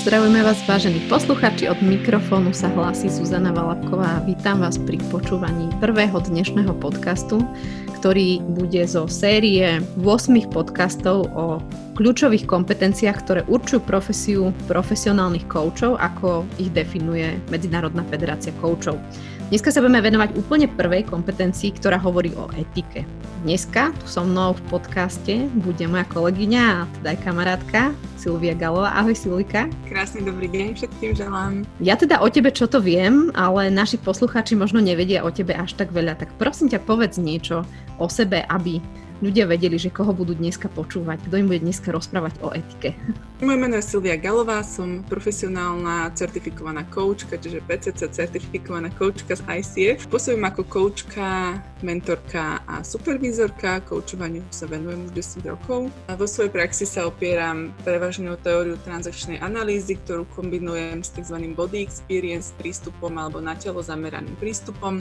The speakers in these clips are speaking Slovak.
Pozdravujeme vás, vážení posluchači. Od mikrofónu sa hlási Zuzana Valabková a vítam vás pri počúvaní prvého dnešného podcastu, ktorý bude zo série 8 podcastov o kľúčových kompetenciách, ktoré určujú profesiu profesionálnych koučov, ako ich definuje Medzinárodná federácia koučov. Dneska sa budeme venovať úplne prvej kompetencii, ktorá hovorí o etike. Dneska tu so mnou v podcaste bude moja kolegyňa a teda aj kamarátka Silvia Galová. Ahoj Silvika. Krásny dobrý deň všetkým želám. Ja teda o tebe čo to viem, ale naši poslucháči možno nevedia o tebe až tak veľa. Tak prosím ťa povedz niečo o sebe, aby ľudia vedeli, že koho budú dneska počúvať, kto im bude dneska rozprávať o etike. Moje meno je Silvia Galová, som profesionálna certifikovaná koučka, čiže PCC certifikovaná koučka z ICF. Pôsobím ako koučka, mentorka a supervízorka. Koučovaniu sa venujem už 10 rokov. A vo svojej praxi sa opieram prevažne o teóriu transakčnej analýzy, ktorú kombinujem s tzv. body experience prístupom alebo na telo zameraným prístupom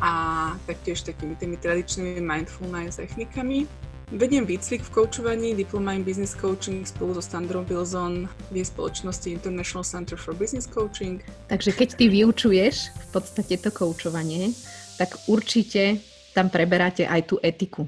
a taktiež takými tými tradičnými mindfulness technikami. Vediem výcvik v koučovaní, diploma in business coaching spolu so Sandrom Bilzon v spoločnosti International Center for Business Coaching. Takže keď ty vyučuješ v podstate to koučovanie, tak určite tam preberáte aj tú etiku.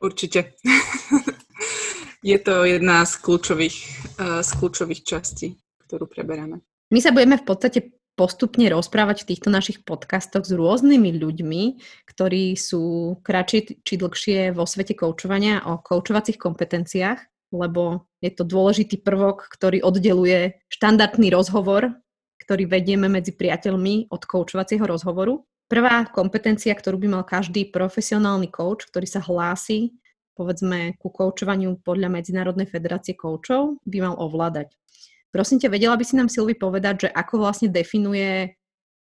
Určite. Je to jedna z kľúčových, uh, z kľúčových častí, ktorú preberáme. My sa budeme v podstate postupne rozprávať v týchto našich podcastoch s rôznymi ľuďmi, ktorí sú kratšie či dlhšie vo svete koučovania o koučovacích kompetenciách, lebo je to dôležitý prvok, ktorý oddeluje štandardný rozhovor, ktorý vedieme medzi priateľmi od koučovacieho rozhovoru. Prvá kompetencia, ktorú by mal každý profesionálny coach, ktorý sa hlási povedzme ku koučovaniu podľa Medzinárodnej federácie koučov, by mal ovládať. Prosím ťa, vedela by si nám Silvi povedať, že ako vlastne definuje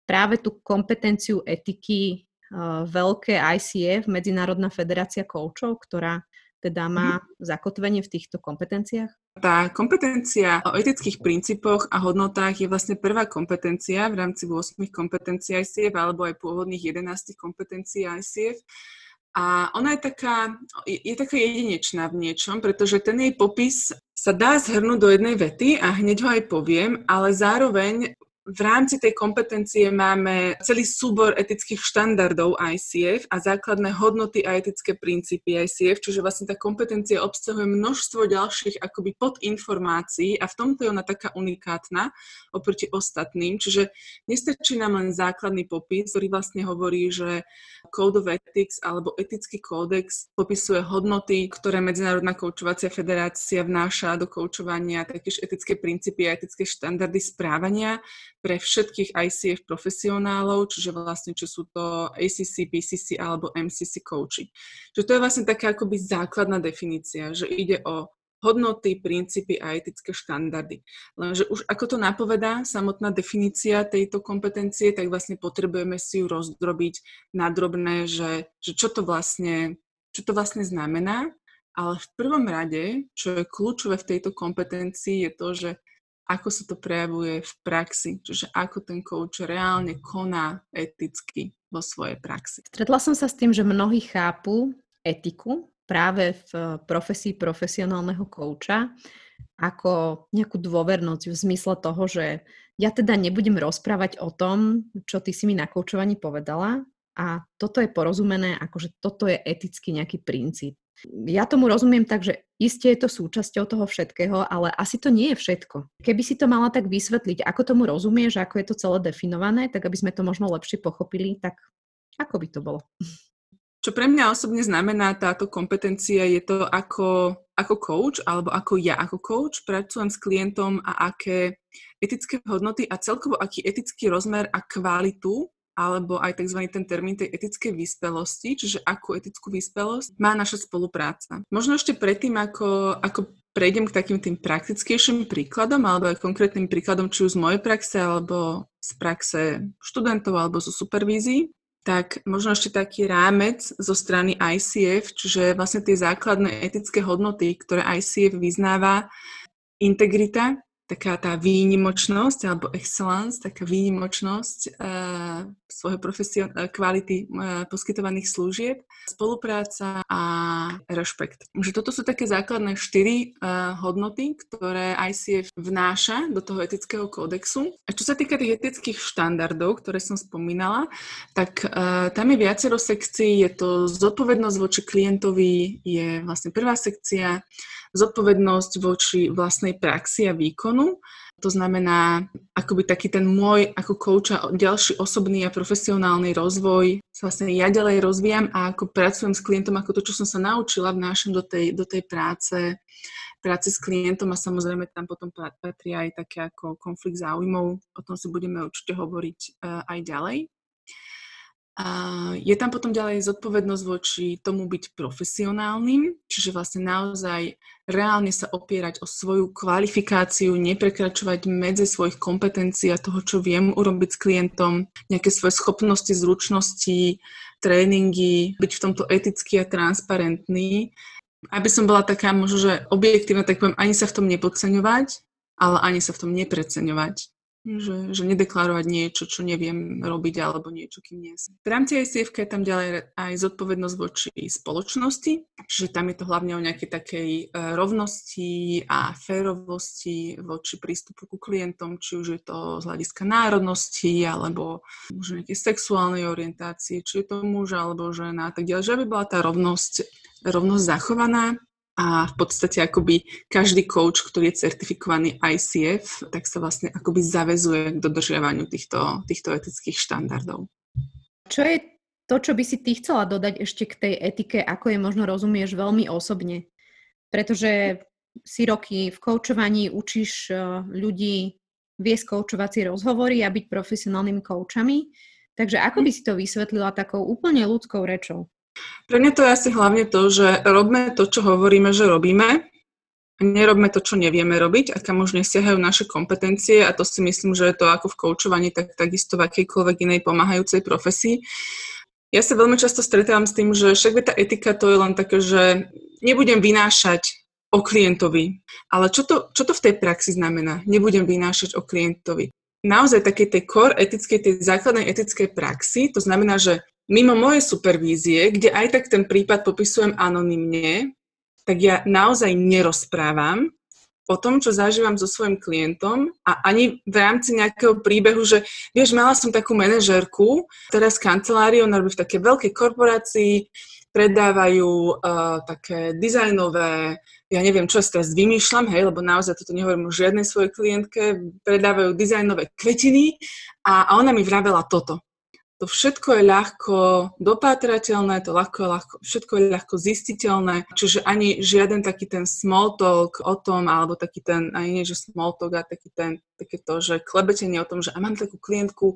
práve tú kompetenciu etiky uh, veľké ICF, Medzinárodná federácia koučov, ktorá teda má mm. zakotvenie v týchto kompetenciách? Tá kompetencia o etických princípoch a hodnotách je vlastne prvá kompetencia v rámci 8 kompetencií ICF alebo aj pôvodných 11 kompetencií ICF. A ona je taká, je, je taká jedinečná v niečom, pretože ten jej popis sa dá zhrnúť do jednej vety a hneď ho aj poviem, ale zároveň v rámci tej kompetencie máme celý súbor etických štandardov ICF a základné hodnoty a etické princípy ICF, čiže vlastne tá kompetencia obsahuje množstvo ďalších akoby podinformácií a v tomto je ona taká unikátna oproti ostatným, čiže nestačí nám len základný popis, ktorý vlastne hovorí, že Code of Ethics alebo etický kódex popisuje hodnoty, ktoré Medzinárodná koučovacia federácia vnáša do koučovania, taktiež etické princípy a etické štandardy správania pre všetkých ICF profesionálov, čiže vlastne, či sú to ACC, PCC alebo MCC coachy. Čiže to je vlastne taká akoby základná definícia, že ide o hodnoty, princípy a etické štandardy. Lenže už ako to napovedá samotná definícia tejto kompetencie, tak vlastne potrebujeme si ju rozdrobiť na drobné, že, že čo, to vlastne, čo to vlastne znamená. Ale v prvom rade, čo je kľúčové v tejto kompetencii, je to, že ako sa to prejavuje v praxi, čiže ako ten coach reálne koná eticky vo svojej praxi. Stretla som sa s tým, že mnohí chápu etiku práve v profesii profesionálneho kouča ako nejakú dôvernosť v zmysle toho, že ja teda nebudem rozprávať o tom, čo ty si mi na koučovaní povedala a toto je porozumené, akože toto je eticky nejaký princíp. Ja tomu rozumiem tak, že iste je to súčasťou toho všetkého, ale asi to nie je všetko. Keby si to mala tak vysvetliť, ako tomu rozumieš, ako je to celé definované, tak aby sme to možno lepšie pochopili, tak ako by to bolo? Čo pre mňa osobne znamená táto kompetencia je to, ako, ako coach alebo ako ja ako coach pracujem s klientom a aké etické hodnoty a celkovo aký etický rozmer a kvalitu alebo aj tzv. ten termín tej etickej vyspelosti, čiže akú etickú vyspelosť má naša spolupráca. Možno ešte predtým, ako, ako prejdem k takým tým praktickejším príkladom alebo aj konkrétnym príkladom, či už z mojej praxe alebo z praxe študentov alebo zo supervízií, tak možno ešte taký rámec zo strany ICF, čiže vlastne tie základné etické hodnoty, ktoré ICF vyznáva, integrita, taká tá výnimočnosť alebo excellence, taká výnimočnosť, uh, svojho profesio- e, kvality e, poskytovaných služieb, spolupráca a rešpekt. Že toto sú také základné štyri uh, hodnoty, ktoré ICF vnáša do toho etického kódexu. A čo sa týka tých etických štandardov, ktoré som spomínala, tak uh, tam je viacero sekcií. Je to zodpovednosť voči klientovi, je vlastne prvá sekcia, zodpovednosť voči vlastnej praxi a výkonu to znamená, akoby taký ten môj ako kouča ďalší osobný a profesionálny rozvoj sa vlastne ja ďalej rozvíjam a ako pracujem s klientom, ako to, čo som sa naučila, vnášam do tej, do tej práce, práce s klientom a samozrejme tam potom patrí aj také ako konflikt záujmov. O tom si budeme určite hovoriť uh, aj ďalej. A je tam potom ďalej zodpovednosť voči tomu byť profesionálnym, čiže vlastne naozaj reálne sa opierať o svoju kvalifikáciu, neprekračovať medze svojich kompetencií a toho, čo viem urobiť s klientom, nejaké svoje schopnosti, zručnosti, tréningy, byť v tomto etický a transparentný. Aby som bola taká možno, že objektívna, tak poviem, ani sa v tom nepodceňovať, ale ani sa v tom nepreceňovať. Že, že nedeklarovať niečo, čo neviem robiť, alebo niečo, kým nie som. V rámci ICF je tam ďalej aj zodpovednosť voči spoločnosti, čiže tam je to hlavne o nejakej takej e, rovnosti a férovosti voči prístupu ku klientom, či už je to z hľadiska národnosti, alebo možno nejakej sexuálnej orientácie, či je to muž alebo žena a tak ďalej, že aby bola tá rovnosť, rovnosť zachovaná a v podstate akoby každý coach, ktorý je certifikovaný ICF, tak sa vlastne akoby zavezuje k dodržiavaniu týchto, týchto etických štandardov. Čo je to, čo by si ty chcela dodať ešte k tej etike, ako je možno rozumieš veľmi osobne? Pretože si roky v koučovaní učíš eh, ľudí viesť koučovacie rozhovory a byť profesionálnymi koučami. Takže ako by si to vysvetlila takou úplne ľudskou rečou? Pre mňa to je asi hlavne to, že robme to, čo hovoríme, že robíme, a nerobme to, čo nevieme robiť a kam už nesiahajú naše kompetencie a to si myslím, že je to ako v koučovaní, tak takisto v akejkoľvek inej pomáhajúcej profesii. Ja sa veľmi často stretávam s tým, že však tá etika to je len také, že nebudem vynášať o klientovi. Ale čo to, čo to v tej praxi znamená? Nebudem vynášať o klientovi. Naozaj takej tej core etickej, tej základnej etickej praxi, to znamená, že mimo mojej supervízie, kde aj tak ten prípad popisujem anonymne, tak ja naozaj nerozprávam o tom, čo zažívam so svojim klientom a ani v rámci nejakého príbehu, že vieš, mala som takú manažérku, teraz kanceláriu, ona robí v takej veľkej korporácii, predávajú uh, také dizajnové, ja neviem, čo sa teraz vymýšľam, hej, lebo naozaj toto nehovorím o žiadnej svojej klientke, predávajú dizajnové kvetiny a, a ona mi vravela toto to všetko je ľahko dopátrateľné, to ľahko, ľahko, všetko je ľahko zistiteľné, čiže ani žiaden taký ten small talk o tom, alebo taký ten, ani nie, že small talk, a taký ten, také to, že klebetenie o tom, že a mám takú klientku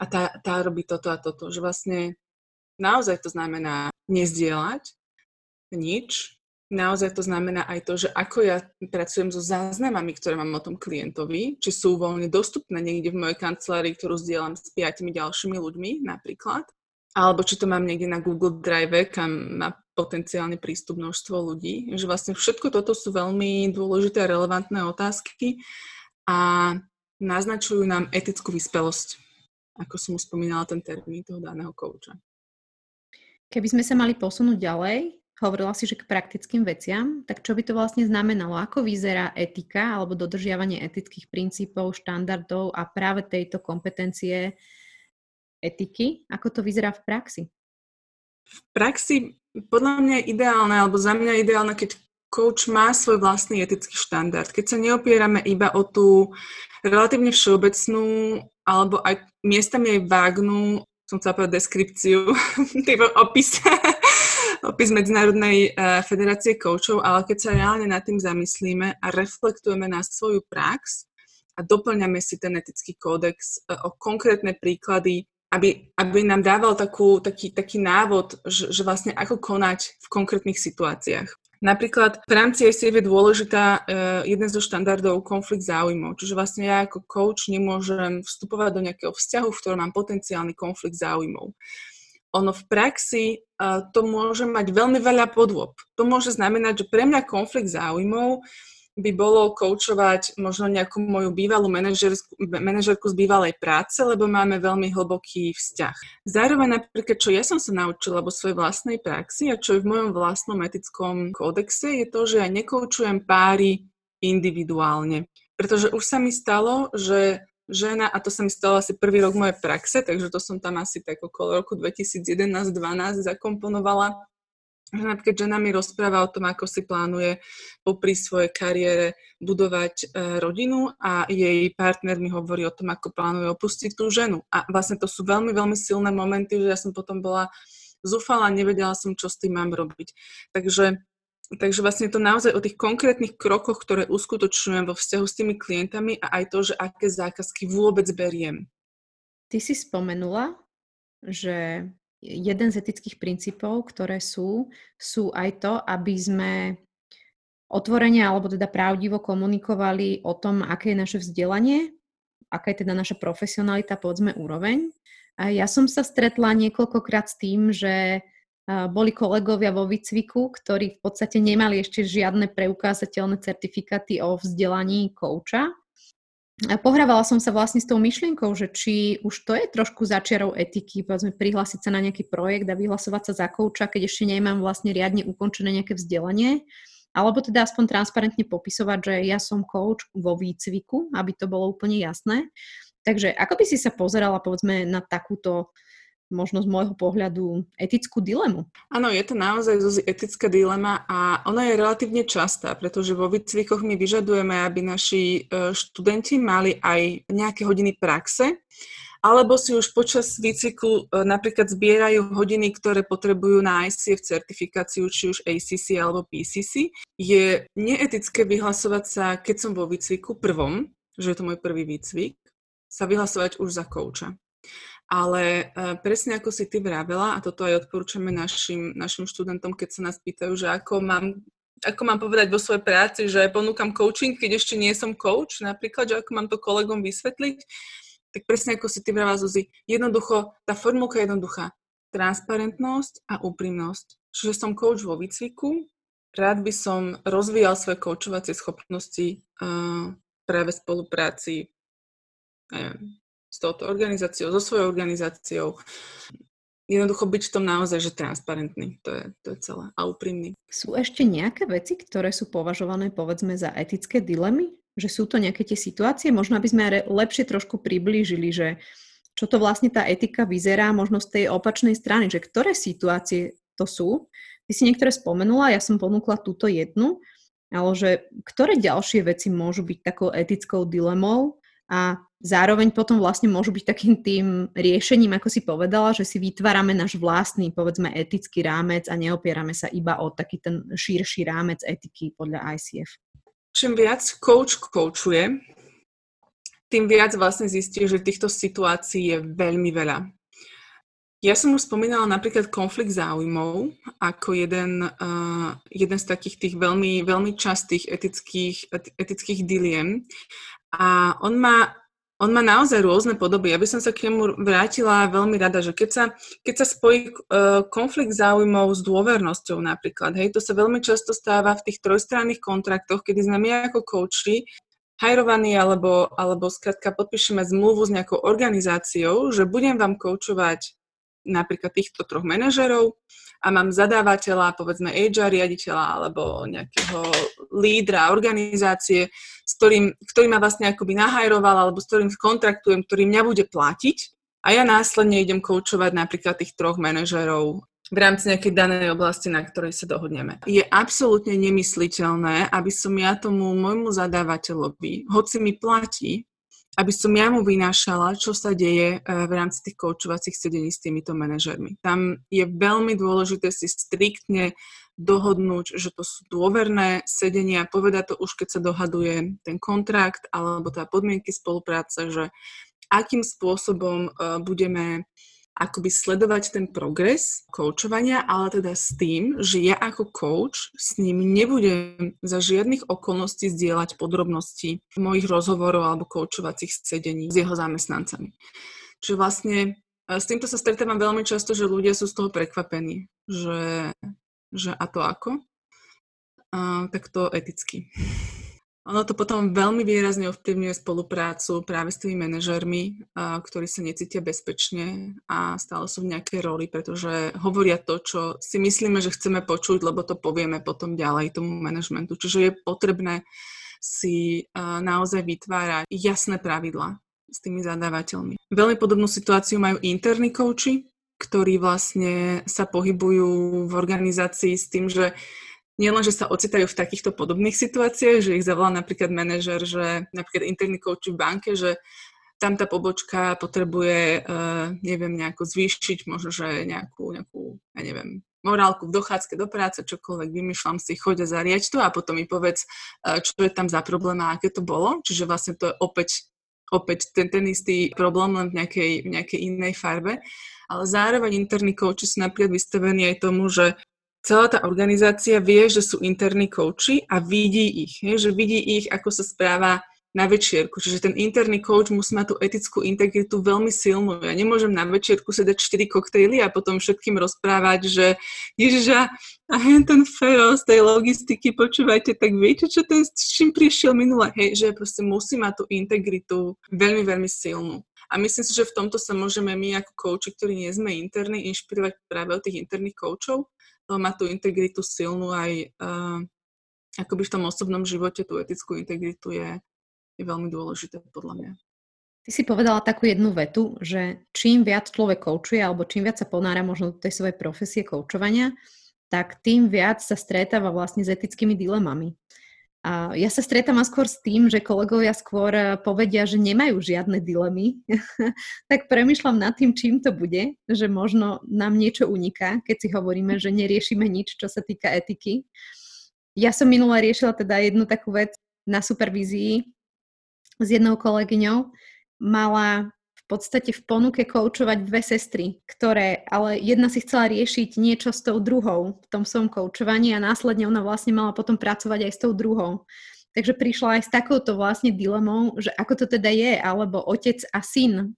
a tá, tá robí toto a toto, že vlastne naozaj to znamená nezdieľať nič, Naozaj to znamená aj to, že ako ja pracujem so záznamami, ktoré mám o tom klientovi, či sú voľne dostupné niekde v mojej kancelárii, ktorú zdieľam s piatimi ďalšími ľuďmi napríklad, alebo či to mám niekde na Google Drive, kam má potenciálny prístup množstvo ľudí. Že vlastne všetko toto sú veľmi dôležité a relevantné otázky a naznačujú nám etickú vyspelosť, ako som už spomínala ten termín toho daného kouča. Keby sme sa mali posunúť ďalej, Hovorila si, že k praktickým veciam, tak čo by to vlastne znamenalo? Ako vyzerá etika alebo dodržiavanie etických princípov, štandardov a práve tejto kompetencie etiky? Ako to vyzerá v praxi? V praxi podľa mňa je ideálne, alebo za mňa je ideálne, keď coach má svoj vlastný etický štandard. Keď sa neopierame iba o tú relatívne všeobecnú alebo aj miestami aj vágnu, som chcela povedať deskripciu, typu opis opis Medzinárodnej uh, federácie koučov, ale keď sa reálne nad tým zamyslíme a reflektujeme na svoju prax a doplňame si ten etický kódex uh, o konkrétne príklady, aby, aby nám dával takú, taký, taký návod, že, že vlastne ako konať v konkrétnych situáciách. Napríklad v rámci ICF je dôležitá uh, jeden zo štandardov konflikt záujmov. Čiže vlastne ja ako coach nemôžem vstupovať do nejakého vzťahu, v ktorom mám potenciálny konflikt záujmov ono v praxi uh, to môže mať veľmi veľa podôb. To môže znamenať, že pre mňa konflikt záujmov by bolo koučovať možno nejakú moju bývalú manažerku z bývalej práce, lebo máme veľmi hlboký vzťah. Zároveň napríklad, čo ja som sa naučila vo svojej vlastnej praxi a čo je v mojom vlastnom etickom kódexe, je to, že ja nekoučujem páry individuálne. Pretože už sa mi stalo, že žena, a to sa mi stalo asi prvý rok mojej praxe, takže to som tam asi tak okolo roku 2011-2012 zakomponovala, že žena mi rozpráva o tom, ako si plánuje popri svojej kariére budovať e, rodinu a jej partner mi hovorí o tom, ako plánuje opustiť tú ženu. A vlastne to sú veľmi, veľmi silné momenty, že ja som potom bola zúfala, nevedela som, čo s tým mám robiť. Takže, takže vlastne to naozaj o tých konkrétnych krokoch, ktoré uskutočňujem vo vzťahu s tými klientami a aj to, že aké zákazky vôbec beriem. Ty si spomenula, že jeden z etických princípov, ktoré sú, sú aj to, aby sme otvorene alebo teda pravdivo komunikovali o tom, aké je naše vzdelanie, aká je teda naša profesionalita, povedzme úroveň. A ja som sa stretla niekoľkokrát s tým, že boli kolegovia vo výcviku, ktorí v podstate nemali ešte žiadne preukázateľné certifikáty o vzdelaní kouča pohrávala som sa vlastne s tou myšlienkou, že či už to je trošku začiarov etiky, povedzme prihlásiť sa na nejaký projekt a vyhlasovať sa za kouča, keď ešte nemám vlastne riadne ukončené nejaké vzdelanie, alebo teda aspoň transparentne popisovať, že ja som coach vo výcviku, aby to bolo úplne jasné. Takže ako by si sa pozerala povedzme na takúto možno z môjho pohľadu etickú dilemu. Áno, je to naozaj Zuzi, etická dilema a ona je relatívne častá, pretože vo výcvikoch my vyžadujeme, aby naši e, študenti mali aj nejaké hodiny praxe, alebo si už počas výcviku e, napríklad zbierajú hodiny, ktoré potrebujú na ICF certifikáciu, či už ACC alebo PCC. Je neetické vyhlasovať sa, keď som vo výcviku prvom, že je to môj prvý výcvik, sa vyhlasovať už za kouča. Ale uh, presne ako si ty vravela, a toto aj odporúčame našim, našim študentom, keď sa nás pýtajú, že ako mám, ako mám povedať vo svojej práci, že ponúkam coaching, keď ešte nie som coach, napríklad, že ako mám to kolegom vysvetliť, tak presne ako si ty vravela, Zuzi, jednoducho, tá formulka je jednoduchá. Transparentnosť a úprimnosť. Čiže som coach vo výcviku, rád by som rozvíjal svoje coachovacie schopnosti uh, práve spolupráci s touto organizáciou, so svojou organizáciou. Jednoducho byť v tom naozaj, že transparentný, to je, to je celé, a úprimný. Sú ešte nejaké veci, ktoré sú považované, povedzme, za etické dilemy? Že sú to nejaké tie situácie? Možno, aby sme lepšie trošku priblížili, že čo to vlastne tá etika vyzerá možno z tej opačnej strany, že ktoré situácie to sú. Ty si niektoré spomenula, ja som ponúkla túto jednu, ale že ktoré ďalšie veci môžu byť takou etickou dilemou a zároveň potom vlastne môžu byť takým tým riešením, ako si povedala, že si vytvárame náš vlastný, povedzme, etický rámec a neopierame sa iba o taký ten širší rámec etiky podľa ICF. Čím viac coach coachuje, tým viac vlastne zistí, že týchto situácií je veľmi veľa. Ja som už spomínala napríklad konflikt záujmov ako jeden, uh, jeden z takých tých veľmi, veľmi častých etických, etických diliem. A on má, on má naozaj rôzne podoby. Ja by som sa k nemu vrátila veľmi rada, že keď sa, keď sa spojí uh, konflikt záujmov s dôvernosťou napríklad, hej, to sa veľmi často stáva v tých trojstranných kontraktoch, kedy sme my ako kouči hajrovaní alebo, alebo skrátka podpíšeme zmluvu s nejakou organizáciou, že budem vám koučovať napríklad týchto troch manažerov a mám zadávateľa, povedzme HR riaditeľa alebo nejakého lídra organizácie, s ktorým, ktorý ma vlastne akoby nahajroval alebo s ktorým kontraktujem, ktorý mňa bude platiť a ja následne idem koučovať napríklad tých troch manažerov v rámci nejakej danej oblasti, na ktorej sa dohodneme. Je absolútne nemysliteľné, aby som ja tomu môjmu zadávateľovi, hoci mi platí, aby som ja mu vynášala, čo sa deje e, v rámci tých koučovacích sedení s týmito manažermi. Tam je veľmi dôležité si striktne dohodnúť, že to sú dôverné sedenia, povedať to už, keď sa dohaduje ten kontrakt alebo tá podmienky spolupráce, že akým spôsobom e, budeme akoby sledovať ten progres koučovania, ale teda s tým, že ja ako coach s ním nebudem za žiadnych okolností zdieľať podrobnosti mojich rozhovorov alebo koučovacích sedení s jeho zamestnancami. Čiže vlastne e, s týmto sa stretávam veľmi často, že ľudia sú z toho prekvapení, že, že a to ako? A, tak to eticky. Ono to potom veľmi výrazne ovplyvňuje spoluprácu práve s tými manažermi, ktorí sa necítia bezpečne a stále sú v nejakej roli, pretože hovoria to, čo si myslíme, že chceme počuť, lebo to povieme potom ďalej tomu manažmentu. Čiže je potrebné si naozaj vytvárať jasné pravidlá s tými zadávateľmi. Veľmi podobnú situáciu majú interní kouči, ktorí vlastne sa pohybujú v organizácii s tým, že nielen, že sa ocitajú v takýchto podobných situáciách, že ich zavolá napríklad manažer, že napríklad interný coach v banke, že tam tá pobočka potrebuje, uh, neviem, nejako zvýšiť, možno, že nejakú, nejakú, ja neviem, morálku v dochádzke do práce, čokoľvek vymýšľam si, choď a zariaď to a potom mi povedz, uh, čo je tam za problém a aké to bolo. Čiže vlastne to je opäť, opäť ten, ten istý problém, len v nejakej, v nejakej inej farbe. Ale zároveň interní coachi sú napríklad vystavení aj tomu, že celá tá organizácia vie, že sú interní kouči a vidí ich, je, že vidí ich, ako sa správa na večierku. Čiže ten interný coach musí mať tú etickú integritu veľmi silnú. Ja nemôžem na večierku si dať 4 koktejly a potom všetkým rozprávať, že ježiša, a ten Fero z tej logistiky, počúvajte, tak viete, čo ten s čím prišiel minule? Hej, že proste musí mať tú integritu veľmi, veľmi silnú. A myslím si, že v tomto sa môžeme my ako kouči, ktorí nie sme interní, inšpirovať práve od tých interných koučov, má tú integritu silnú aj uh, akoby v tom osobnom živote, tú etickú integritu je, je veľmi dôležité podľa mňa. Ty si povedala takú jednu vetu, že čím viac človek koučuje alebo čím viac sa ponára možno do tej svojej profesie koučovania, tak tým viac sa stretáva vlastne s etickými dilemami. Ja sa stretávam skôr s tým, že kolegovia skôr eh, povedia, že nemajú žiadne dilemy, tak premyšľam nad tým, čím to bude, že možno nám niečo uniká, keď si hovoríme, že neriešime nič, čo sa týka etiky. Ja som minule riešila teda jednu takú vec na supervízii s jednou kolegyňou. Mala podstate v ponuke koučovať dve sestry, ktoré, ale jedna si chcela riešiť niečo s tou druhou v tom svojom koučovaní a následne ona vlastne mala potom pracovať aj s tou druhou. Takže prišla aj s takouto vlastne dilemou, že ako to teda je, alebo otec a syn,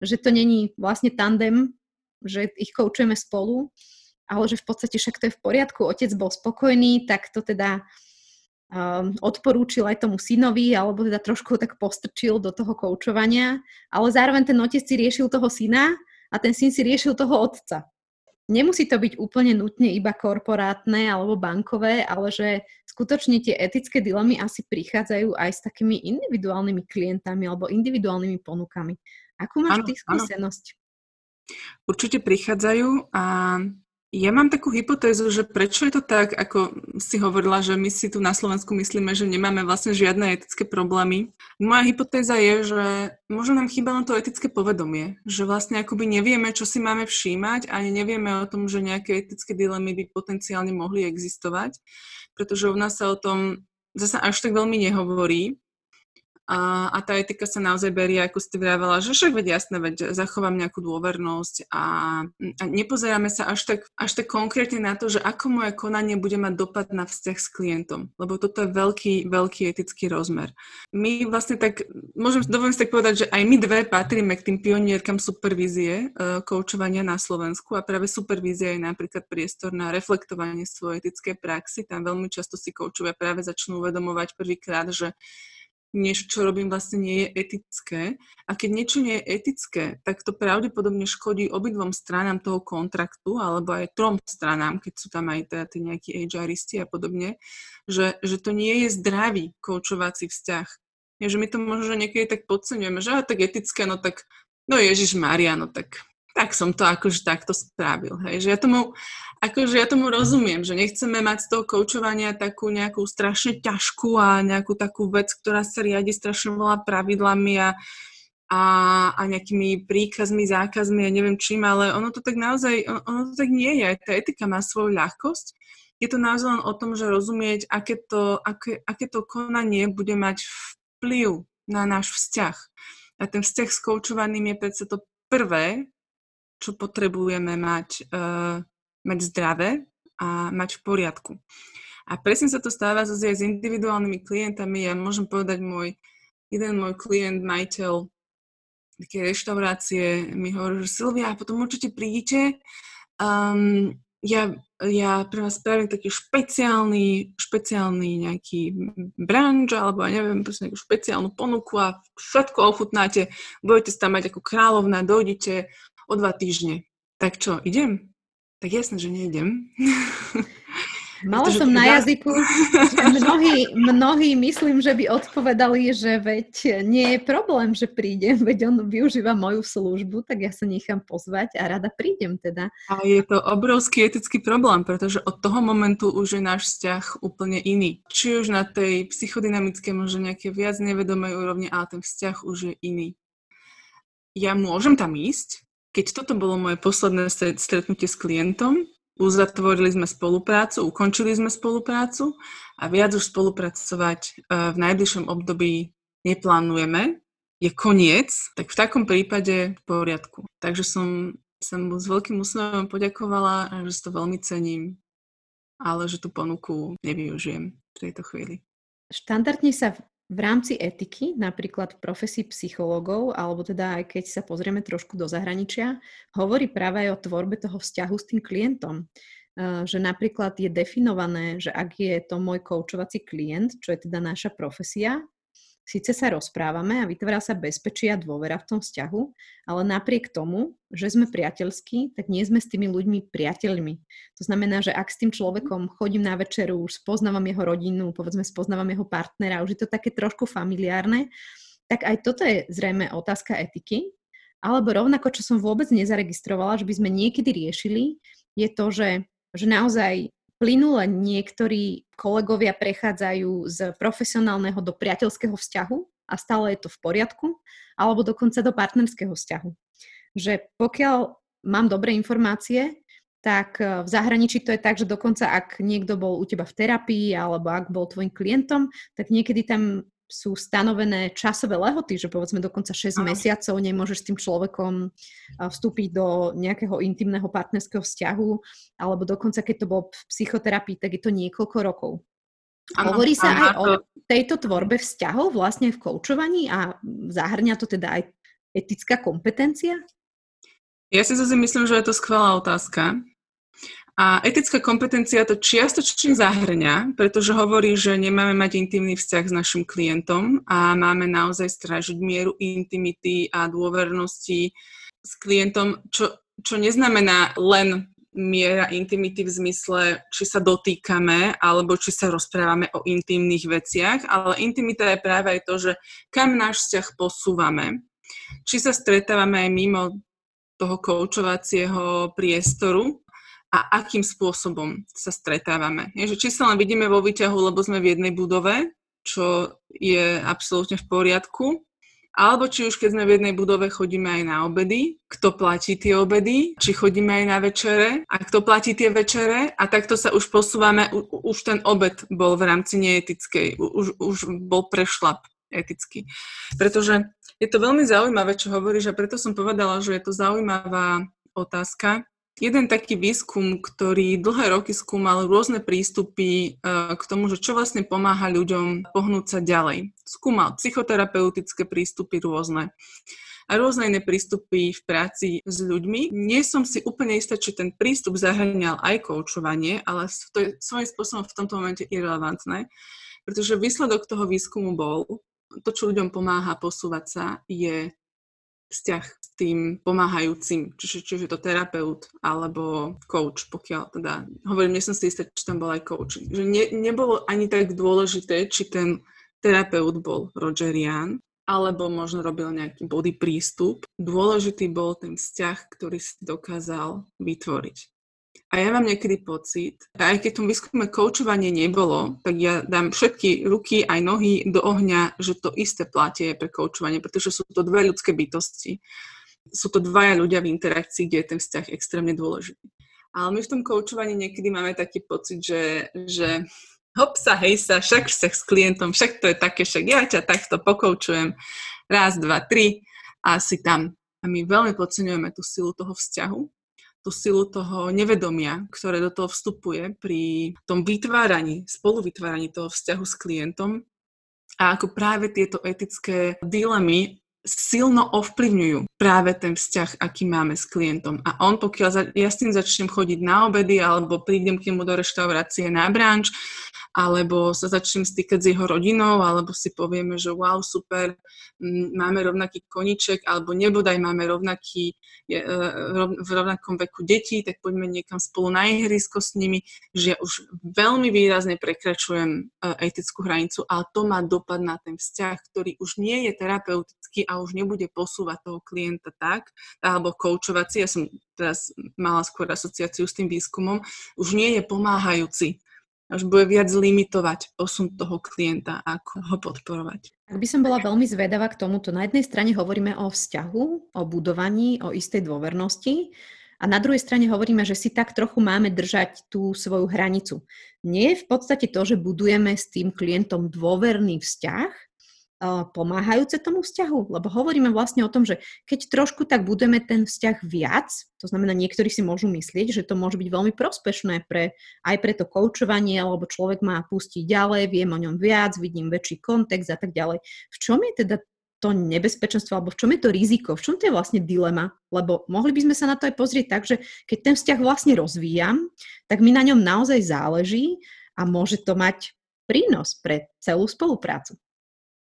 že to není vlastne tandem, že ich koučujeme spolu, ale že v podstate však to je v poriadku, otec bol spokojný, tak to teda um, odporúčil aj tomu synovi, alebo teda trošku tak postrčil do toho koučovania, ale zároveň ten otec si riešil toho syna a ten syn si riešil toho otca. Nemusí to byť úplne nutne iba korporátne alebo bankové, ale že skutočne tie etické dilemy asi prichádzajú aj s takými individuálnymi klientami alebo individuálnymi ponukami. Akú máš ty skúsenosť? Určite prichádzajú a ja mám takú hypotézu, že prečo je to tak, ako si hovorila, že my si tu na Slovensku myslíme, že nemáme vlastne žiadne etické problémy. Moja hypotéza je, že možno nám chýba len to etické povedomie, že vlastne akoby nevieme, čo si máme všímať, ani nevieme o tom, že nejaké etické dilemy by potenciálne mohli existovať, pretože u nás sa o tom zase až tak veľmi nehovorí. A, a tá etika sa naozaj berie, ako ste vravela, že však veď jasné, veď zachovám nejakú dôvernosť a, a nepozeráme sa až tak, až tak konkrétne na to, že ako moje konanie bude mať dopad na vzťah s klientom, lebo toto je veľký, veľký etický rozmer. My vlastne tak, môžem, dovolím si tak povedať, že aj my dve patríme k tým pionierkam supervízie uh, koučovania na Slovensku a práve supervízia je napríklad priestor na reflektovanie svojej etickej praxi. Tam veľmi často si koučovia práve začnú uvedomovať prvýkrát, že niečo, čo robím, vlastne nie je etické. A keď niečo nie je etické, tak to pravdepodobne škodí obidvom stranám toho kontraktu, alebo aj trom stranám, keď sú tam aj teda tí nejakí HRisti a podobne, že, že to nie je zdravý koučovací vzťah. Je, že my to možno niekedy tak podceňujeme, že tak etické, no tak, no Ježiš Maria, no tak tak som to akože takto spravil. Hej. Že ja tomu, akože ja tomu rozumiem, že nechceme mať z toho koučovania takú nejakú strašne ťažkú a nejakú takú vec, ktorá sa riadi strašne veľa pravidlami a, a, a nejakými príkazmi, zákazmi a neviem čím, ale ono to tak naozaj, ono, ono to tak nie je. Tá etika má svoju ľahkosť. Je to naozaj len o tom, že rozumieť, aké to, aké, aké to konanie bude mať vplyv na náš vzťah. A ten vzťah s koučovaným je predsa to prvé, čo potrebujeme mať, uh, mať zdravé a mať v poriadku. A presne sa to stáva zase s individuálnymi klientami. Ja môžem povedať, môj, jeden môj klient, majiteľ také reštaurácie, mi hovorí, že Silvia, potom určite prídite. Um, ja ja pre vás spravím taký špeciálny, špeciálny nejaký branč, alebo ja neviem, proste nejakú špeciálnu ponuku a všetko ochutnáte, budete tam mať ako kráľovná, dojdete o dva týždne. Tak čo, idem? Tak jasné, že nejdem. Mala som na jazyku, že mnohí, mnohí myslím, že by odpovedali, že veď nie je problém, že prídem, veď on využíva moju službu, tak ja sa nechám pozvať a rada prídem teda. A je to obrovský etický problém, pretože od toho momentu už je náš vzťah úplne iný. Či už na tej psychodynamické, možno nejaké viac nevedomej úrovni, ale ten vzťah už je iný. Ja môžem tam ísť, keď toto bolo moje posledné stretnutie s klientom, uzatvorili sme spoluprácu, ukončili sme spoluprácu a viac už spolupracovať e, v najbližšom období neplánujeme, je koniec, tak v takom prípade v poriadku. Takže som, som mu s veľkým úsmevom poďakovala, že si to veľmi cením, ale že tú ponuku nevyužijem v tejto chvíli. Štandardne sa v rámci etiky, napríklad v profesii psychológov, alebo teda aj keď sa pozrieme trošku do zahraničia, hovorí práve aj o tvorbe toho vzťahu s tým klientom. Že napríklad je definované, že ak je to môj koučovací klient, čo je teda naša profesia, Síce sa rozprávame a vytvára sa bezpečie a dôvera v tom vzťahu, ale napriek tomu, že sme priateľskí, tak nie sme s tými ľuďmi priateľmi. To znamená, že ak s tým človekom chodím na večeru, už spoznávam jeho rodinu, povedzme spoznávam jeho partnera, už je to také trošku familiárne, tak aj toto je zrejme otázka etiky. Alebo rovnako, čo som vôbec nezaregistrovala, že by sme niekedy riešili, je to, že, že naozaj plynule niektorí kolegovia prechádzajú z profesionálneho do priateľského vzťahu a stále je to v poriadku, alebo dokonca do partnerského vzťahu. Že pokiaľ mám dobré informácie, tak eh, v zahraničí to je tak, že dokonca ak niekto bol u teba v terapii alebo ak bol tvojim klientom, tak niekedy tam sú stanovené časové lehoty, že povedzme dokonca 6 Aha. mesiacov nemôžeš s tým človekom vstúpiť do nejakého intimného partnerského vzťahu, alebo dokonca keď to bolo v psychoterapii, tak je to niekoľko rokov. Ano, Hovorí sa aj o tejto tvorbe vzťahov vlastne v koučovaní a zahrňa to teda aj etická kompetencia? Ja si zase myslím, že je to skvelá otázka, a etická kompetencia to čiastočne zahrňa, pretože hovorí, že nemáme mať intimný vzťah s našim klientom a máme naozaj strážiť mieru intimity a dôvernosti s klientom, čo, čo neznamená len miera intimity v zmysle, či sa dotýkame alebo či sa rozprávame o intimných veciach, ale intimita je práve aj to, že kam náš vzťah posúvame. Či sa stretávame aj mimo toho koučovacieho priestoru, a akým spôsobom sa stretávame. Je, že či sa len vidíme vo výťahu, lebo sme v jednej budove, čo je absolútne v poriadku, alebo či už keď sme v jednej budove chodíme aj na obedy, kto platí tie obedy, či chodíme aj na večere a kto platí tie večere a takto sa už posúvame, u, už ten obed bol v rámci neetickej, už, už bol prešlap etický. Pretože je to veľmi zaujímavé, čo hovoríš a preto som povedala, že je to zaujímavá otázka, jeden taký výskum, ktorý dlhé roky skúmal rôzne prístupy e, k tomu, že čo vlastne pomáha ľuďom pohnúť sa ďalej. Skúmal psychoterapeutické prístupy rôzne a rôzne iné prístupy v práci s ľuďmi. Nie som si úplne istá, či ten prístup zahrňal aj koučovanie, ale to je svojím spôsobom v tomto momente irrelevantné, pretože výsledok toho výskumu bol, to, čo ľuďom pomáha posúvať sa, je vzťah s tým pomáhajúcim, čiže či je to terapeut alebo coach, pokiaľ teda, hovorím, nie som si istá, či tam bol aj coach. Že ne, nebolo ani tak dôležité, či ten terapeut bol Rogerian, alebo možno robil nejaký body prístup. Dôležitý bol ten vzťah, ktorý si dokázal vytvoriť. A ja mám niekedy pocit, aj keď tom výskume koučovanie nebolo, tak ja dám všetky ruky aj nohy do ohňa, že to isté platie pre koučovanie, pretože sú to dve ľudské bytosti. Sú to dvaja ľudia v interakcii, kde je ten vzťah extrémne dôležitý. Ale my v tom koučovaní niekedy máme taký pocit, že, že hop sa, hej sa, však vzťah s klientom, však to je také, však ja ťa takto pokoučujem, raz, dva, tri a si tam. A my veľmi podceňujeme tú silu toho vzťahu tú silu toho nevedomia, ktoré do toho vstupuje pri tom vytváraní, spoluvytváraní toho vzťahu s klientom a ako práve tieto etické dilemy silno ovplyvňujú práve ten vzťah, aký máme s klientom. A on, pokiaľ ja s tým začnem chodiť na obedy alebo prídem k nemu do reštaurácie na branč, alebo sa začnem stýkať s jeho rodinou, alebo si povieme, že wow, super, máme rovnaký koniček, alebo nebodaj máme rovnaký, e, v rovnakom veku detí, tak poďme niekam spolu na ihrisko s nimi, že ja už veľmi výrazne prekračujem e, etickú hranicu, ale to má dopad na ten vzťah, ktorý už nie je terapeutický a už nebude posúvať toho klienta tak, alebo koučovací, ja som teraz mala skôr asociáciu s tým výskumom, už nie je pomáhajúci až bude viac limitovať posun toho klienta, ako ho podporovať. Ak by som bola veľmi zvedavá k tomuto, na jednej strane hovoríme o vzťahu, o budovaní, o istej dôvernosti a na druhej strane hovoríme, že si tak trochu máme držať tú svoju hranicu. Nie je v podstate to, že budujeme s tým klientom dôverný vzťah, pomáhajúce tomu vzťahu? Lebo hovoríme vlastne o tom, že keď trošku tak budeme ten vzťah viac, to znamená, niektorí si môžu myslieť, že to môže byť veľmi prospešné pre, aj pre to koučovanie, lebo človek má pustiť ďalej, viem o ňom viac, vidím väčší kontext a tak ďalej. V čom je teda to nebezpečenstvo, alebo v čom je to riziko, v čom to je vlastne dilema? Lebo mohli by sme sa na to aj pozrieť tak, že keď ten vzťah vlastne rozvíjam, tak mi na ňom naozaj záleží a môže to mať prínos pre celú spoluprácu.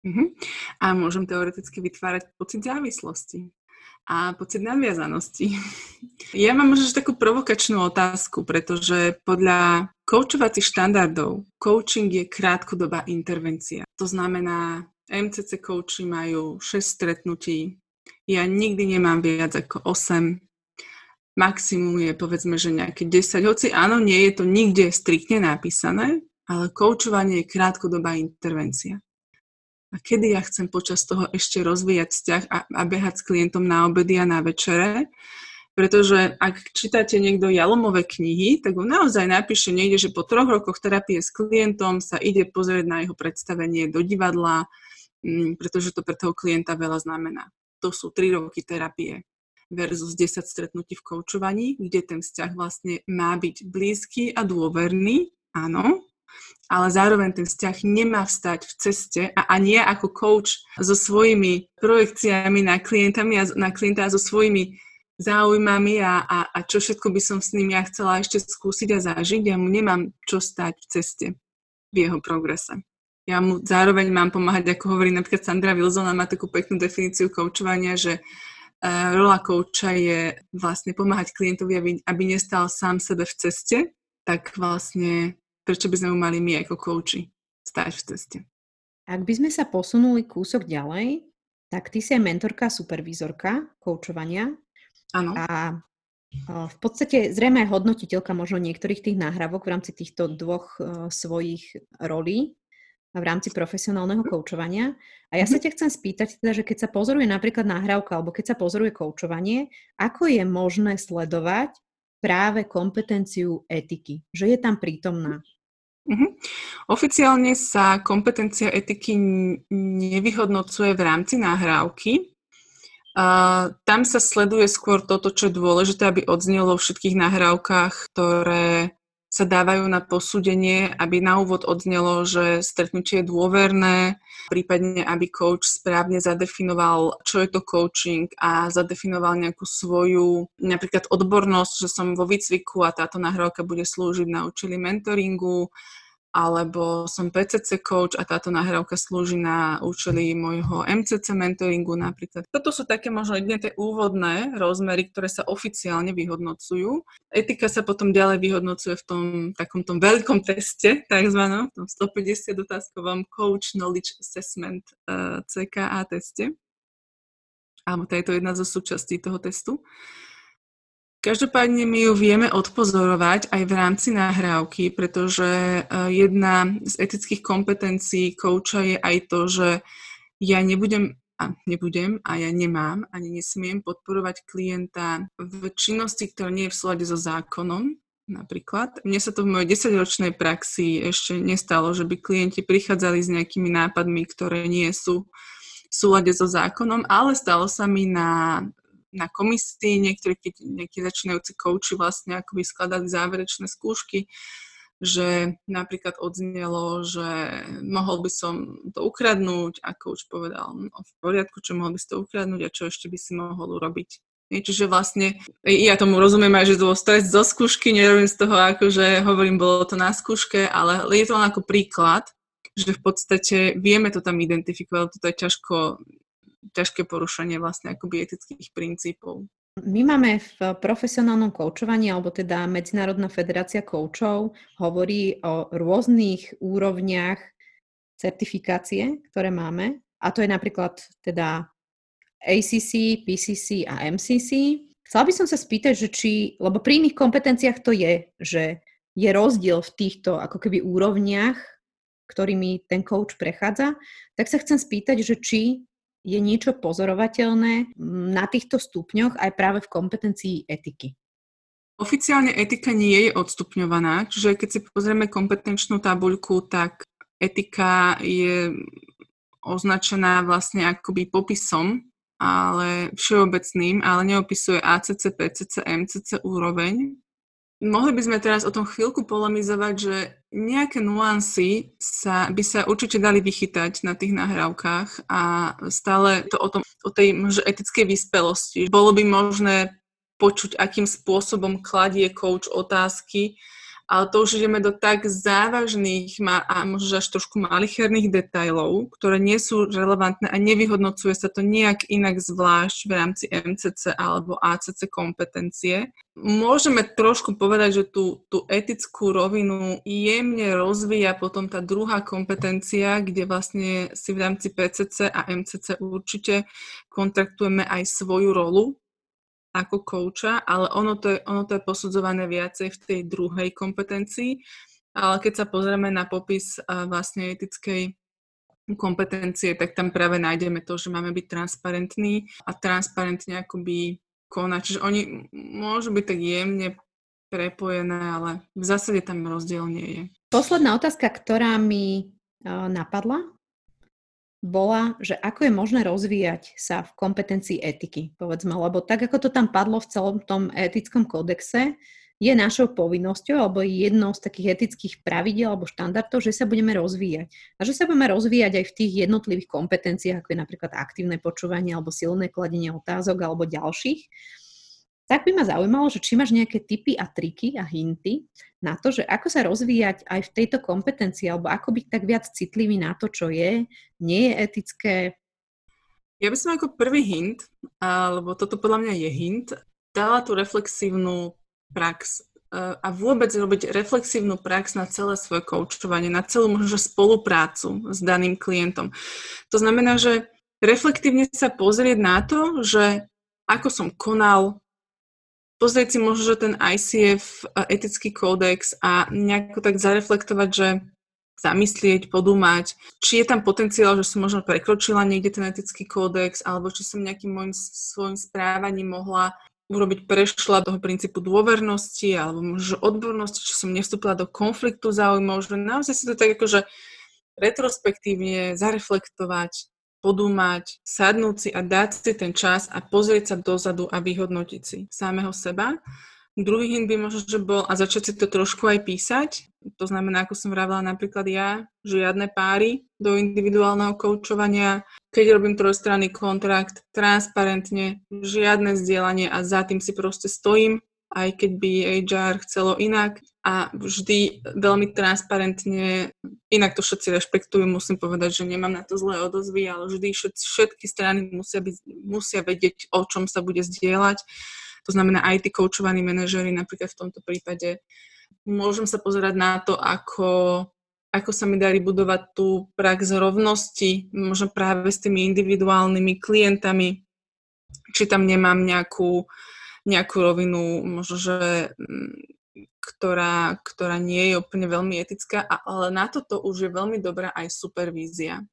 Uh-huh. A môžem teoreticky vytvárať pocit závislosti a pocit nadviazanosti. Ja mám možno takú provokačnú otázku, pretože podľa koučovacích štandardov coaching je krátkodobá intervencia. To znamená, MCC coachy majú 6 stretnutí, ja nikdy nemám viac ako 8. Maximum je povedzme, že nejaké 10, hoci áno, nie je to nikde striktne napísané, ale koučovanie je krátkodobá intervencia a kedy ja chcem počas toho ešte rozvíjať vzťah a, a behať s klientom na obedy a na večere. Pretože ak čítate niekto Jalomové knihy, tak on naozaj napíše niekde, že po troch rokoch terapie s klientom sa ide pozrieť na jeho predstavenie do divadla, mm, pretože to pre toho klienta veľa znamená. To sú tri roky terapie versus 10 stretnutí v koučovaní, kde ten vzťah vlastne má byť blízky a dôverný, áno, ale zároveň ten vzťah nemá vstať v ceste a ani ja ako coach so svojimi projekciami na, klientami a, na klienta a so svojimi záujmami a, a, a čo všetko by som s ním ja chcela ešte skúsiť a zažiť, ja mu nemám čo stať v ceste v jeho progrese. Ja mu zároveň mám pomáhať, ako hovorí napríklad Sandra Wilsona, má takú peknú definíciu koučovania, že uh, rola kouča je vlastne pomáhať klientovi, aby, aby nestal sám sebe v ceste, tak vlastne prečo by sme mu mali my ako kouči stáť v ceste. Ak by sme sa posunuli kúsok ďalej, tak ty si aj mentorka, supervízorka koučovania. Áno. A v podstate zrejme aj hodnotiteľka možno niektorých tých náhrávok v rámci týchto dvoch svojich rolí v rámci profesionálneho koučovania. A ja sa mhm. ťa chcem spýtať, teda, že keď sa pozoruje napríklad nahrávka alebo keď sa pozoruje koučovanie, ako je možné sledovať práve kompetenciu etiky, že je tam prítomná? Uh-huh. Oficiálne sa kompetencia etiky nevyhodnocuje v rámci nahrávky. Uh, tam sa sleduje skôr toto, čo je dôležité, aby odznelo vo všetkých nahrávkach, ktoré sa dávajú na posúdenie, aby na úvod odznelo, že stretnutie je dôverné, prípadne aby coach správne zadefinoval, čo je to coaching a zadefinoval nejakú svoju napríklad odbornosť, že som vo výcviku a táto nahrávka bude slúžiť na účely mentoringu, alebo som PCC coach a táto nahrávka slúži na účely môjho MCC mentoringu napríklad. Toto sú také možno jedné tie úvodné rozmery, ktoré sa oficiálne vyhodnocujú. Etika sa potom ďalej vyhodnocuje v tom takom tom veľkom teste, takzvanom, v tom 150 otázkovom Coach Knowledge Assessment uh, eh, CKA teste. Alebo to je to jedna zo súčastí toho testu. Každopádne my ju vieme odpozorovať aj v rámci nahrávky, pretože e, jedna z etických kompetencií kouča je aj to, že ja nebudem a nebudem a ja nemám ani nesmiem podporovať klienta v činnosti, ktorá nie je v súlade so zákonom. Napríklad. Mne sa to v mojej 10-ročnej praxi ešte nestalo, že by klienti prichádzali s nejakými nápadmi, ktoré nie sú v súlade so zákonom, ale stalo sa mi na na komisii, niektorí, keď nejakí začínajúci kouči vlastne ako skladali záverečné skúšky že napríklad odznelo, že mohol by som to ukradnúť a coach povedal, no v poriadku, čo mohol by si to ukradnúť a čo ešte by si mohol urobiť. Čiže vlastne, ja tomu rozumiem aj, že to bol stres zo skúšky, nerobím z toho ako, že hovorím, bolo to na skúške, ale je to len ako príklad, že v podstate vieme to tam identifikovať, toto je ťažko, ťažké porušenie vlastne akoby etických princípov. My máme v profesionálnom koučovaní, alebo teda Medzinárodná federácia koučov hovorí o rôznych úrovniach certifikácie, ktoré máme. A to je napríklad teda ACC, PCC a MCC. Chcela by som sa spýtať, že či, lebo pri iných kompetenciách to je, že je rozdiel v týchto ako keby úrovniach, ktorými ten coach prechádza, tak sa chcem spýtať, že či je niečo pozorovateľné na týchto stupňoch aj práve v kompetencii etiky? Oficiálne etika nie je odstupňovaná, čiže keď si pozrieme kompetenčnú tabuľku, tak etika je označená vlastne akoby popisom, ale všeobecným, ale neopisuje ACC, PCC, MCC úroveň. Mohli by sme teraz o tom chvíľku polemizovať, že nejaké nuancy sa, by sa určite dali vychytať na tých nahrávkach a stále to o, tom, o tej možno etickej vyspelosti. Bolo by možné počuť, akým spôsobom kladie coach otázky, ale to už ideme do tak závažných a možno až trošku malicherných detajlov, ktoré nie sú relevantné a nevyhodnocuje sa to nejak inak zvlášť v rámci MCC alebo ACC kompetencie. Môžeme trošku povedať, že tú, tú etickú rovinu jemne rozvíja potom tá druhá kompetencia, kde vlastne si v rámci PCC a MCC určite kontraktujeme aj svoju rolu ako kouča, ale ono to, je, ono to je posudzované viacej v tej druhej kompetencii. Ale keď sa pozrieme na popis vlastne etickej kompetencie, tak tam práve nájdeme to, že máme byť transparentní a transparentne akoby konať. Čiže oni môžu byť tak jemne prepojené, ale v zásade tam rozdiel nie je. Posledná otázka, ktorá mi napadla, bola, že ako je možné rozvíjať sa v kompetencii etiky, povedzme, lebo tak, ako to tam padlo v celom tom etickom kódexe, je našou povinnosťou alebo jednou z takých etických pravidel alebo štandardov, že sa budeme rozvíjať. A že sa budeme rozvíjať aj v tých jednotlivých kompetenciách, ako je napríklad aktívne počúvanie alebo silné kladenie otázok alebo ďalších tak by ma zaujímalo, že či máš nejaké tipy a triky a hinty na to, že ako sa rozvíjať aj v tejto kompetencii, alebo ako byť tak viac citlivý na to, čo je, nie je etické. Ja by som ako prvý hint, lebo toto podľa mňa je hint, dala tú reflexívnu prax e, a vôbec robiť reflexívnu prax na celé svoje koučovanie, na celú možno spoluprácu s daným klientom. To znamená, že reflektívne sa pozrieť na to, že ako som konal, pozrieť si možno ten ICF etický kódex a nejako tak zareflektovať, že zamyslieť, podúmať, či je tam potenciál, že som možno prekročila niekde ten etický kódex, alebo či som nejakým môjim svojim správaním mohla urobiť prešla toho princípu dôvernosti alebo možno odbornosti, či som nevstúpila do konfliktu záujmov, že naozaj si to tak akože retrospektívne zareflektovať, podúmať, sadnúť si a dať si ten čas a pozrieť sa dozadu a vyhodnotiť si samého seba. Druhý hint by možno, že bol a začať si to trošku aj písať. To znamená, ako som vravila napríklad ja, žiadne páry do individuálneho koučovania. Keď robím trojstranný kontrakt, transparentne, žiadne zdieľanie a za tým si proste stojím, aj keď by HR chcelo inak a vždy veľmi transparentne, inak to všetci rešpektujú, musím povedať, že nemám na to zlé odozvy, ale vždy všetky, strany musia, byť, musia vedieť, o čom sa bude zdieľať. To znamená aj tí koučovaní manažery napríklad v tomto prípade. Môžem sa pozerať na to, ako, ako sa mi darí budovať tú prax rovnosti, možno práve s tými individuálnymi klientami, či tam nemám nejakú, nejakú rovinu, možno, že mm, ktorá, ktorá nie je úplne veľmi etická, ale na toto už je veľmi dobrá aj supervízia.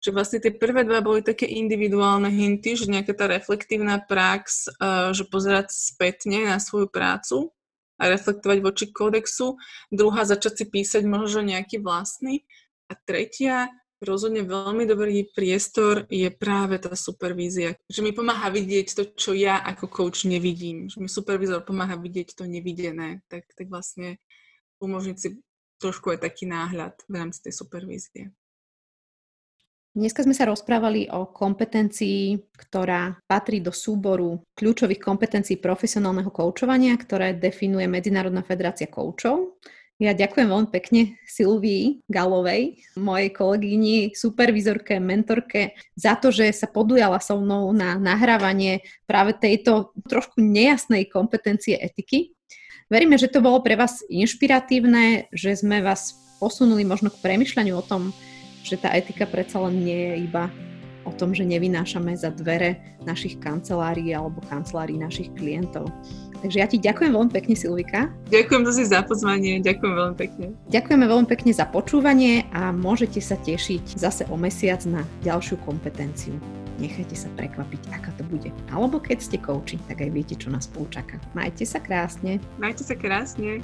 Že vlastne tie prvé dva boli také individuálne hinty, že nejaká tá reflektívna prax, eh, že pozerať spätne na svoju prácu a reflektovať voči kódexu. Druhá, začať si písať možno nejaký vlastný. A tretia, rozhodne veľmi dobrý priestor je práve tá supervízia. Že mi pomáha vidieť to, čo ja ako coach nevidím. Že mi supervízor pomáha vidieť to nevidené. Tak, tak vlastne umožniť si trošku aj taký náhľad v rámci tej supervízie. Dneska sme sa rozprávali o kompetencii, ktorá patrí do súboru kľúčových kompetencií profesionálneho koučovania, ktoré definuje Medzinárodná federácia koučov. Ja ďakujem veľmi pekne Silvii Galovej, mojej kolegyni, supervizorke, mentorke, za to, že sa podujala so mnou na nahrávanie práve tejto trošku nejasnej kompetencie etiky. Veríme, že to bolo pre vás inšpiratívne, že sme vás posunuli možno k premyšľaniu o tom, že tá etika predsa len nie je iba o tom, že nevynášame za dvere našich kancelárií alebo kancelárií našich klientov. Takže ja ti ďakujem veľmi pekne, Silvika. Ďakujem zase za pozvanie, ďakujem veľmi pekne. Ďakujeme veľmi pekne za počúvanie a môžete sa tešiť zase o mesiac na ďalšiu kompetenciu. Nechajte sa prekvapiť, aká to bude. Alebo keď ste kouči, tak aj viete, čo nás poučaká. Majte sa krásne. Majte sa krásne.